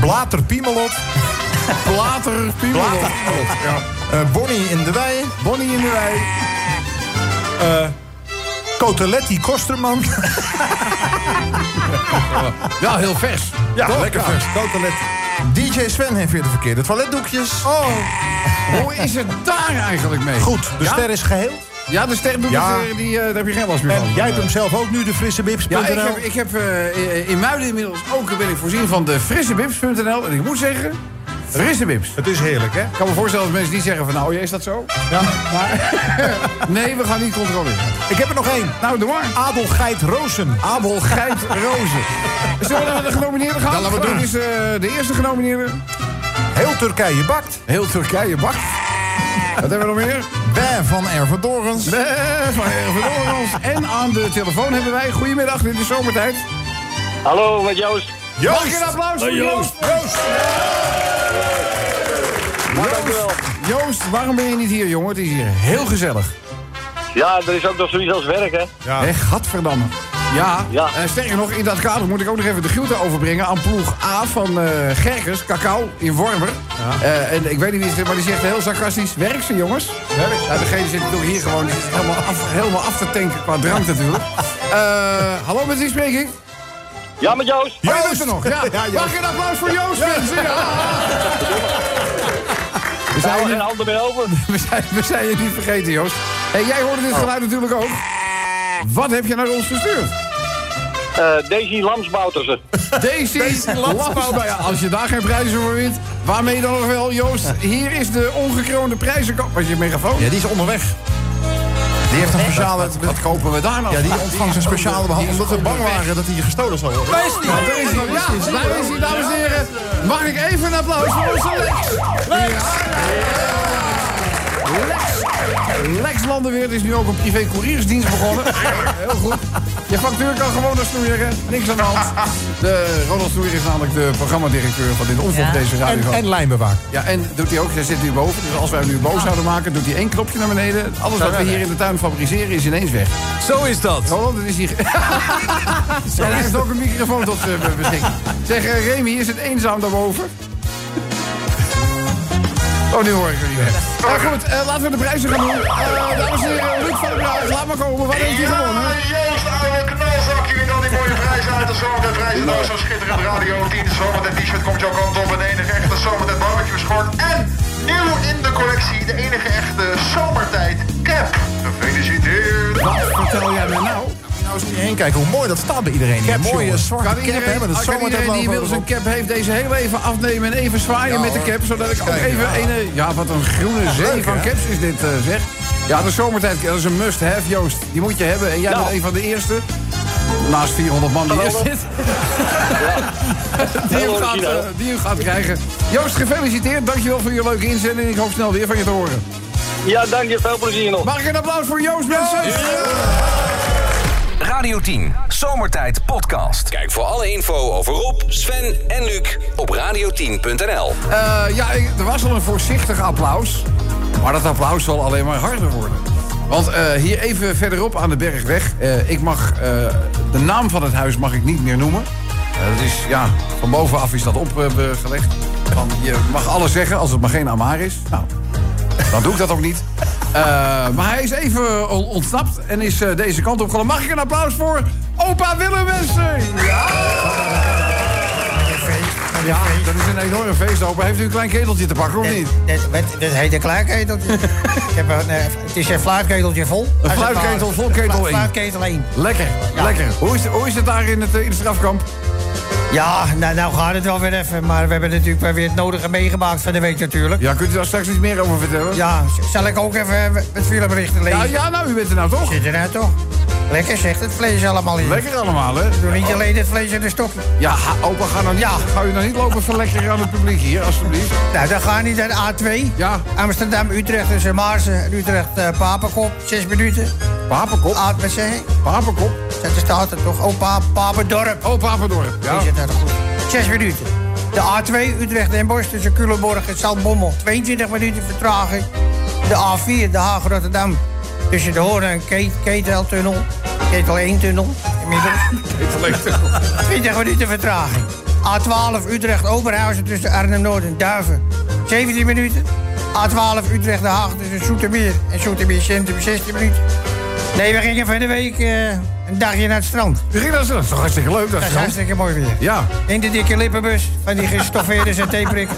Blater Piemelot. Blater Piemelot. Ja. Eh, Bonnie in de wei. Bonnie in de wei. eh Coteletti Kosterman. Wel heel vers. Ja, Toch? lekker Ja. vers. Cotelet. DJ Sven heeft weer de verkeerde toiletdoekjes. Oh, hoe is het daar eigenlijk mee? Goed, de Ja? ster is geheeld. Ja, de ster doet Ja. het, eh, die, eh, daar heb je geen last meer van. En jij hebt hem zelf ook nu, de frissebips.nl. Ja, ik heb, ik heb eh, in Muiden inmiddels ook ben ik voorzien van de frissebips.nl. En ik moet zeggen, frissebips. Het is heerlijk, hè? Ik kan me voorstellen dat mensen niet zeggen van nou, is dat zo? Ja. Maar nee, we gaan niet controleren. Ik heb er nog één. Nou, doe maar. Adel Geit Roosen. Abel Geit Rozen. Zullen we naar de genomineerden gaan? Ja, laten we doen. is de eerste genomineerde. Heel Turkije bakt. Heel Turkije bakt. Wat hebben we nog meer? Ben van Erven Dorens. Nee, van Erven Dorens. En aan de telefoon hebben wij, goedemiddag, dit is zomertijd. Hallo, met Joost. Mag ik een applaus voor Joost? Joost. Joost, Joost, waarom ben je niet hier, jongen? Het is hier heel gezellig. Ja, er is ook nog zoiets als werk, hè? Ja. Hé, gadverdamme. Ja, Ja. eh, sterker nog, in dat kader moet ik ook nog even de groeten overbrengen aan ploeg A van eh Gerkers, Cacao, in Wormer. Eh, en ik weet niet wie het is, maar die zegt heel sarcastisch, werk ze jongens. Werk. Ja, degene zit natuurlijk hier gewoon helemaal af, helemaal af te tanken qua drank natuurlijk. Eh, hallo, met wie spreek ik? Ja, met Joost. Oh, je er nog, ja. Ja. Mag je een applaus voor Joost, mensen? Ja. We zijn, Nou, niet, handen meer over. we, zijn, we zijn je niet vergeten, Joost. En jij hoorde dit geluid natuurlijk ook. Wat heb je naar ons gestuurd? Eh Daisy Lamsboutersen. Daisy Lamsbouw. Ja, als je daar geen prijzen voor wint, waarmee dan nog wel, Joost? Hier is de ongekroonde prijzenkop. Was je megafoon? Ja, die is onderweg. Die heeft een speciale... Wat kopen we daar nou? Ja, die ontvangt een speciale behandeling. Omdat we bang waren dat hij gestolen zou worden. Daar is hij. Daar is hij. Ja, daar is hij, dames en heren. Mag ik even een applaus voor onze Lex? Lex. Lex Landenweert is nu ook een privé couriersdienst begonnen. Heel goed. Je factuur kan gewoon naar snoeieren. Niks aan de hand. De Ronald Snoeier is namelijk de programmadirecteur van dit omvang deze radio. En, en lijnbewaak. Ja, en doet hij ook, hij zit nu boven. Dus als wij hem nu boos zouden maken, doet hij één knopje naar beneden. Alles wat we hier in de tuin fabriceren is ineens weg. Zo is dat. Roland, het is hier... hij heeft ook een microfoon tot uh, beschikking. Zeg, uh, Remy, is het eenzaam daarboven? Oh, nu hoor ik er niet meer. Maar goed, uh, laten we de prijzen gaan doen. Uh, dames en heren, Luc van der Braak, laat maar komen. Wat heeft hij gewonnen? Joost, oude knalzak, jullie dan die mooie prijzen uit de zomertijd prijzen. Nou, zo schitterend Radio 10. Zomertijd t-shirt komt jouw kant op. En de enige echte zomertijd barbecue schort. En nieuw in de collectie, de enige echte zomertijd cap. Gefeliciteerd. Wat vertel jij me nou? Nou om je heen kijken hoe mooi dat staat bij iedereen. Die mooie zwarte Kan cap iedereen, kan iedereen die inmiddels een cap heeft, deze heel even afnemen en even zwaaien Ja, met de cap. Zodat ik ook even ja. een... Ja, wat een groene zee leuk, van hè? caps is dit, eh, zeg. Ja, de zomertijd, dat is een must-have, Joost. Die moet je hebben. En jij Ja. bent een van de eerste. Naast 400 man die hier Hallo. zit. die, u gaat, eh, die gaat krijgen. Joost, gefeliciteerd. Dankjewel voor je leuke inzending. Ik hoop snel weer van je te horen. Ja, dank je. Veel plezier nog. Mag ik een applaus voor Joost, mensen? Radio 10, Zomertijd Podcast. Kijk voor alle info over Rob, Sven en Luc op radio10.nl. Eh, ja, er was al een voorzichtig applaus. Maar dat applaus zal alleen maar harder worden. Want eh, hier even verderop aan de Bergweg. eh, ik mag, eh, de naam van het huis mag ik niet meer noemen. Eh, dat is, ja, van bovenaf is dat opgelegd. Van, je mag alles zeggen als het maar geen Amar is. Nou, dan doe ik dat ook niet. Eh, maar hij is even on- ontsnapt en is eh, deze kant op gekomen. Mag ik een applaus voor opa Willem? Ja! Ja, dat is een enorm feest, opa. Heeft u een klein keteltje te pakken, of niet? Dit heet een ik heb een, eh, het is een fluitketeltje vol. Een fluitketel vol ketel één. Fluitketel 1. Lekker, lekker. Hoe is, het- hoe is het daar in het, in het strafkamp? Ja, nou, nou gaat het wel weer even. Maar we hebben natuurlijk weer het nodige meegemaakt van de week natuurlijk. Ja, kunt u daar straks iets meer over vertellen? Ja, zal ik ook even het filmberichten lezen? Ja, ja, nou, u bent er nou toch? Zit er nou toch? Lekker zegt het vlees allemaal in. Lekker allemaal, hè? Doe niet alleen het vlees in de stokje. Ja, opa, ga, nou niet, Ja. ga u nou niet lopen verlekkeren aan het publiek hier, alstublieft. Nou, dan gaan niet naar de A2. Ja. Amsterdam, Utrecht tussen Maarsen en Utrecht uh, Papenkop. Zes minuten. Papenkop? A, wat zeg ik? Papenkop? Dat staat er toch? Oh, pa, Papendorp. Oh, Papendorp. Ja. Die zit daar goed. Zes minuten. De A2 Utrecht Den Bosch tussen Culemborg en Zaltbommel. 22 minuten vertraging. De A4 De Haag Rotterdam tussen de Hoorn en Ke- Keteltunnel. Ketel 1 tunnel inmiddels. 20 minuten vertraging. A12 Utrecht Oberhausen tussen Arnhem Noord en Duiven. 17 minuten. A12 Utrecht De Haag tussen Zoetermeer en Zoetermeer Centrum. 16 minuten. Nee, we gingen van de week eh, een dagje naar het strand. We gingen naar het strand. Dat is toch hartstikke leuk, dat Dat is strand? hartstikke mooi weer. Ja. In de dikke lippenbus van die gestoffeerde satéprikken.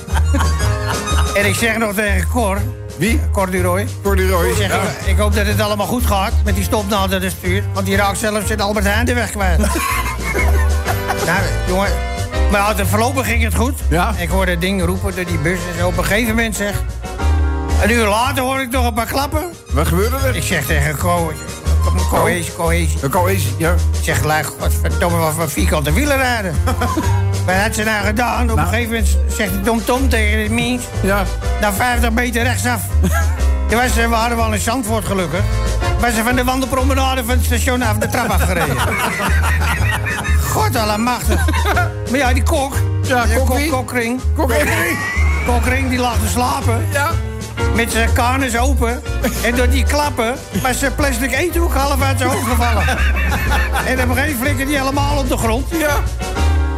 en ik zeg nog tegen Cor... Wie? Cor Duroy. Cor Duroy, Ik, ja. ik hoop dat het allemaal goed gaat met die stopnaald aan de stuur. Want die raakt zelfs in Albert Heijn de weg kwijt. nou, jongen... Maar voorlopig ging het goed. Ja. Ik hoorde het ding roepen door die bus en zo. Op een gegeven moment zeg... Een uur later hoor ik nog een paar klappen. Wat gebeurde er? Ik zeg tegen Co... Cohesie, cohesie. Een cohesie, ja. Ik zeg gelijk, godverdomme, wat voor vierkante wielen rijden. Wat had ze nou gedaan? Op een gegeven moment zegt die Tom Tom tegen de mens... Ja. Nou, 50 meter rechtsaf. Toen was, ze- we hadden wel een Zandvoort gelukkig. Was ze van de wandelpromenade van het station af de trap afgereden. God allemachtig. Maar ja, die kok. Ja, die kok kok, wie? kokring. Kokring. Kokring, die lag te slapen. Ja. Met zijn kanus open. En door die klappen was zijn plastic eethoek half uit zijn hoofd gevallen. en op een gegeven moment flikkerde die helemaal op de grond. Ja.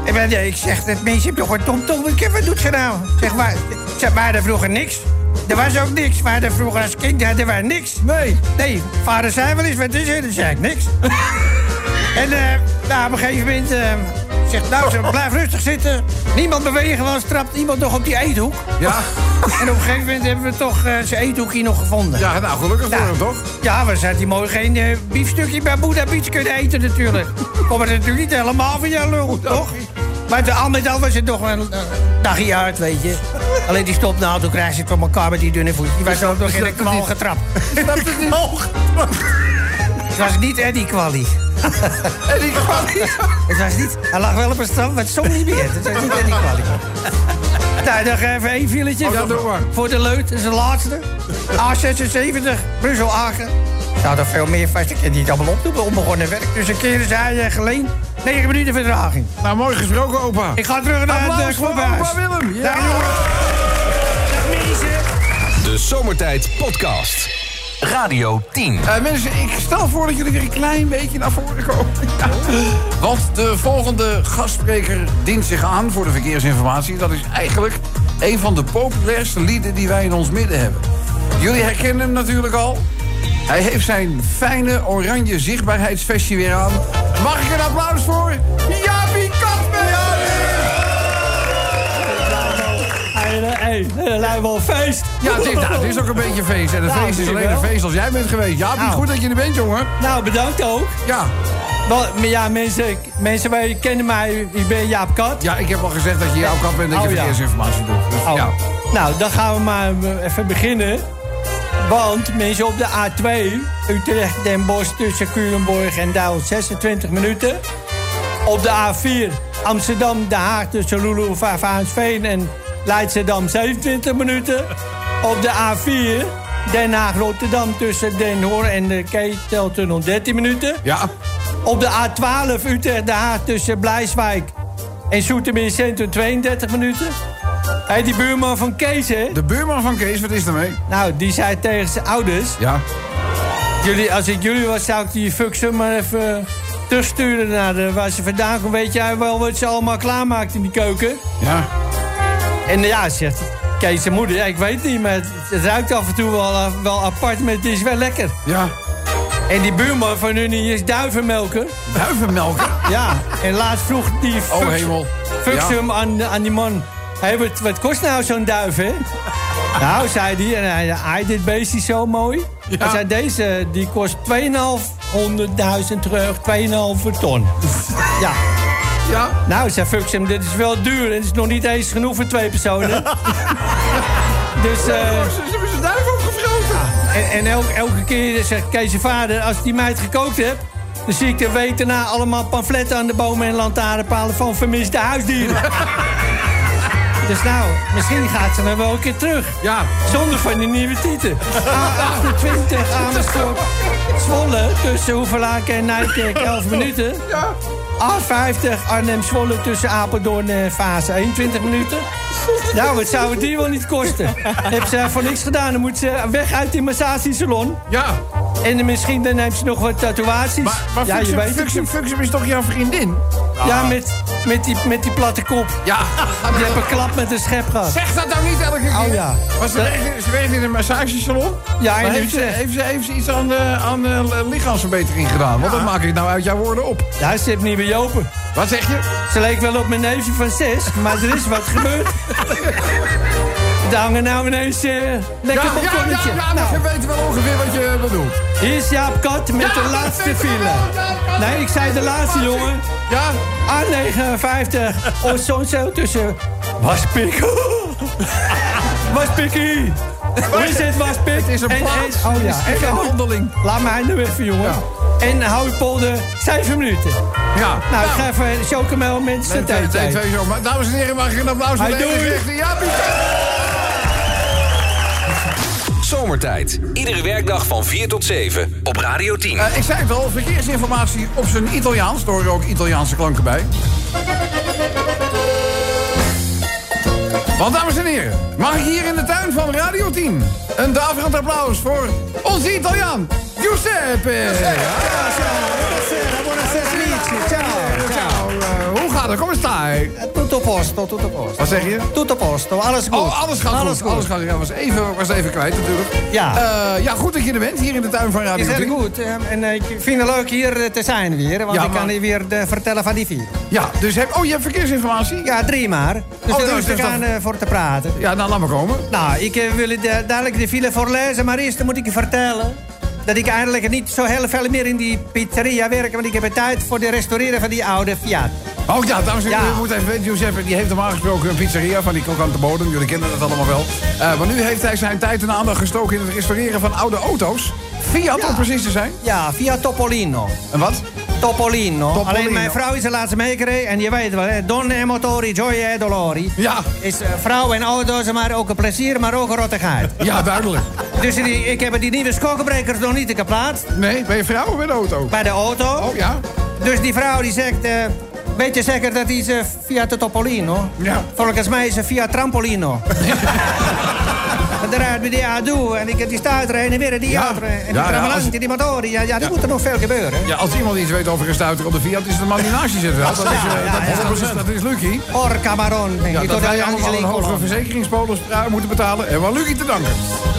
Ik zeg, dat meisje heeft toch een tomtom. Wat doet ze nou? Zeg, maar, zeg, maar er vroeger niks. Er was ook niks. Maar er vroeger als kind hadden wij niks. Nee. Nee, vader zei wel eens, wat is er? Dan zei ik niks. en eh, nou, op een gegeven moment eh, zegt, nou, ze blijf rustig zitten. Niemand bewegen, want trapt iemand nog op die eethoek. Ja. En op een gegeven moment hebben we toch eh, zijn eethoekje nog gevonden. Ja, nou, gelukkig voor Ja. hem, toch? Ja, we zijn die mooi geen eh, biefstukje bij Boeddha Beach kunnen eten natuurlijk. Kom het natuurlijk niet helemaal van jou lul, toch? Maar de, al met al was het toch wel een dagje uit, weet je. Alleen die stopnaald, toen krijg je het van elkaar met die dunne voet. Die was ook nog in de kwal getrapt. Snap het niet? Het was niet Eddie Quali. Eddie Quali? Het was niet... Hij lag wel op een strand, maar het zong niet meer. Het was niet Eddie Quali. Nou, dan even één filetje. Oh, ja, doe maar. Voor de leut, dat is de laatste. A76, Brussel-Agen. Nou, dat veel meer vast. Ik kan niet allemaal opdoen, onbegonnen werk. Dus een keer is hij eh, geleen. 9 minuten vertraging. Nou, mooi gesproken, opa. Ik ga terug naar Applaus het voor clubhuis. opa Willem. Ja. Dag, jongens. Dag, mensen. De Zomertijd Podcast. Radio 10. Eh, mensen, ik stel voor dat jullie weer een klein beetje naar voren komen. Want de volgende gastspreker dient zich aan voor de verkeersinformatie. Dat is eigenlijk een van de populairste lieden die wij in ons midden hebben. Jullie herkennen hem natuurlijk al. Hij heeft zijn fijne oranje zichtbaarheidsvestje weer aan. Mag ik een applaus voor Jaapie Hé, hey, lijkt wel feest. Ja, het is, nou, het is ook een beetje een feest. En een Nou, feest is alleen een feest als jij bent geweest. Jaapie, Nou. goed dat je er bent, jongen. Nou, bedankt ook. Ja. Wel, ja, mensen, mensen wij kennen mij. Ik ben Jaap Kat. Ja, ik heb al gezegd dat je jouw kat bent en dat je Oh, ja. verkeersinformatie doet. Dus, Oh. ja. Nou, dan gaan we maar eh, even beginnen. Want mensen op de A2, Utrecht, Den Bosch tussen Culemborg en Duil 26 minuten. Op de A4, Amsterdam, Den Haag tussen Lulu, Vaarveen en Leidschendam 27 minuten. Op de A4, Den Haag, Rotterdam tussen Den Hoor en de Keteltunnel 13 minuten. Ja. Op de A12 Utrecht Den Haag tussen Blijswijk en Zoetermeer Centrum 32 minuten. Hé, die buurman van Kees, hè? De buurman van Kees, wat is er mee? Nou, die zei tegen zijn ouders... Ja. Jullie, als ik jullie was, zou ik die fucksen maar even terugsturen naar de, waar ze vandaan komen. Weet jij wel wat ze allemaal klaarmaakt in die keuken? Ja. En ja, zegt Kees zijn moeder, ja, ik weet niet, maar het, ruikt af en toe wel, eh, wel apart, maar het is wel lekker. Ja. En die buurman van hun is duivenmelker. Duivenmelker? Ja, en laatst vroeg die Oh, hemel. fucksum aan, aan die man. Hey, wat, wat kost nou zo'n duif, hè? nou, zei hij, en hij, hij dit beest is zo mooi. Hij zei, deze die kost 2.500.000 terug, 2,5 ton. ja. Ja. Nou, zei Fuxum, dit is wel duur en het is nog niet eens genoeg voor twee personen. dus... eh Ze hebben zijn duif opgevroten. en, en elke, elke keer zegt Kees zijn vader, als die meid gekookt hebt... dan zie ik de week daarna allemaal pamfletten aan de bomen en lantaarnpalen van vermiste huisdieren. dus nou, misschien gaat ze dan wel een keer terug. Ja. Zonder van die nieuwe tieten. A28 Amersfoort, Zwolle, tussen Hoevelaken en Nijkerk 11 minuten. Ja. A50 Arnhem-Zwolle tussen Apeldoorn en Fase 21 minuten. Nou, wat zou het die wel niet kosten? Heb ze voor niks gedaan. Dan moet ze weg uit die massagesalon. Ja. En misschien dan neemt ze nog wat tatoeages. Maar, maar ja, je weet Fuxum, is toch jouw vriendin? Ja, met, met, die, met die platte kop. Ja. Die heb een klap met een schep gehad. Zeg dat nou niet elke keer. Oh ja. Maar ze, werkt, ze werkt in een massagesalon. Ja, in heeft, ze, heeft, ze, heeft ze iets aan, eh, aan eh, lichaamsverbetering gedaan? Want dat maak ik nou uit jouw woorden op. Ja, ze heeft niet meer Jopen. Wat zeg je? Ze leek wel op mijn neefje van zes, maar er is wat gebeurd. Daar hangen nou ineens eh lekker ja, ja, ja, balkonnetje. ja, maar je weet wel ongeveer wat je bedoelt. Hier is Jaap Kat met de laatste file. Nee, ik zei de laatste, jongen. Ja? A59. Oh, zo'n zo tussen... Waspik. Waspikkie. Hoe is het, Waspik? Het is een En- plaats. en- Oh ja, en een handeling. Laat mij nu even, jongen. En hou polder 7 minuten. Ja. Nou, ik ga even chocomel mensen tijd dames en heren, mag ik een applaus voor de Jaapie? Zomertijd. Iedere werkdag van 4 tot 7 op Radio 10. Eh, ik zei het al, verkeersinformatie op zijn Italiaans. Er horen ook Italiaanse klanken bij. Want dames en heren, mag ik hier in de tuin van Radio 10... een daverend applaus voor onze Italiaan, Giuseppe. Ciao, eh, hoe gaat het? Kom eens daar. Tutto posto, tutto posto. Wat zeg je? Tutto posto, alles goed. Oh, alles gaat alles goed. Alles gaat goed. Was even, was even kwijt natuurlijk. Ja. Eh, ja, goed dat je er bent, hier in de tuin van Radio Is 10. heel goed. eh, En eh, ik vind het leuk hier eh, te zijn weer. Want Ja, ik kan hier weer eh, vertellen van die vier. Ja, dus heb, oh, je hebt verkeersinformatie? Ja, drie maar. Dus Oh, er dus dat- er aan eh, voor te praten. Ja, nou, laat maar komen. Nou, ik eh, wil de, dadelijk de file voorlezen, maar eerst moet ik je vertellen... dat ik eigenlijk niet zo heel veel meer in die pizzeria werk... want ik heb tijd voor de restaureren van die oude Fiat. Oh ja, dames en heren, Ja. u moet even weten, Giuseppe, die heeft normaal gesproken een pizzeria van die krokante bodem. Jullie kennen dat allemaal wel. Eh, maar nu heeft hij zijn tijd en aandacht gestoken in het restaureren van oude auto's. Fiat, om precies te zijn. Ja, Fiat Topolino. En wat? Topolino. Topolino. Alleen mijn vrouw is de laatste meegereden. En je weet wel, hè, donne e motori, gioia e dolori. Ja. Is eh, vrouw en auto's maar ook een plezier, maar ook een rottigheid. Ja, duidelijk. Dus die, ik heb die nieuwe skokkenbrekers nog niet geplaatst. Nee, ben je vrouw of bij de auto? Bij de auto. Oh ja. Dus die vrouw die zegt... eh, weet je zeker dat die is eh, Fiat Topolino? Ja. Volgens mij is ze Fiat Trampolino. En Daaruit bij die ADO en ik heb die stuiter en weer die Ja. auto. En die Ja, ja, als- die motoren. Ja, ja, er moet er nog veel gebeuren. Ja, als iemand iets weet over een stuiter op de Fiat, is het de man die naast je zit wel. Dat is, eh, Ja, dat, is- dat is, Lucky. Or Cameron. Ja, Ik dat wij die allemaal een hogere komen. verzekeringspolis eh, moeten betalen. En wel Lucky te danken.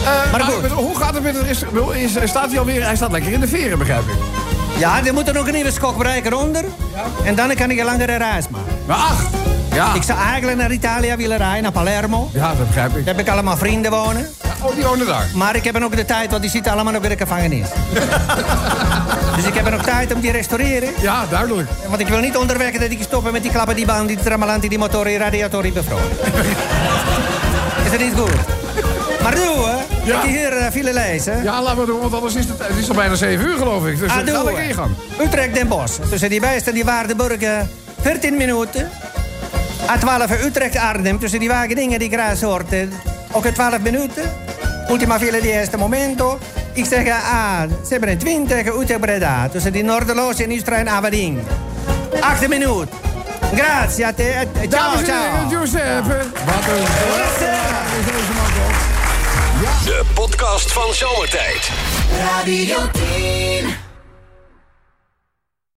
Eh, maar hoe gaat het met het? Is, staat hij alweer? Hij staat lekker in de veren, begrijp ik. Ja, er moet er nog een nieuwe skokbreker onder. En dan kan ik een langere reis maken. Maar ach, ja. Ik zou eigenlijk naar Italië willen rijden, naar Palermo. Ja, dat begrijp ik. Daar heb ik allemaal vrienden wonen. Oh, die wonen daar. Maar ik heb er ook de tijd, want die zitten allemaal nog in de gevangenis. dus ik heb er nog tijd om die te restaureren. Ja, duidelijk. Want ik wil niet onderweg dat ik stoppen met die klappen, die baan, die trammelanti, die motoren, die radiatoren bevroren. is dat niet goed? Maar doe, hè? Ja. Ik hier uh, file lezen. Ja, laten we doen, want anders is het, het is al bijna 7 uur, geloof ik. Dus Ah, ga doe, lekker in je gang. Utrecht Den Bosch. Tussen die beesten die Waardenburg eh, 14 minuten. A12 Utrecht Arnhem. Tussen die Wageningen die Gras hoort. eh, ook in 12 minuten. Ultima fila di este momento. Ik zeg A 27 Utrecht Breda. Tussen die Noorderloos en Istra en Aberdeen. 8 minuten. Grazie a te. Eh, Ciao, Dames en heren, ciao. Giuseppe. Wat een. De podcast van Zomertijd. Radio 10.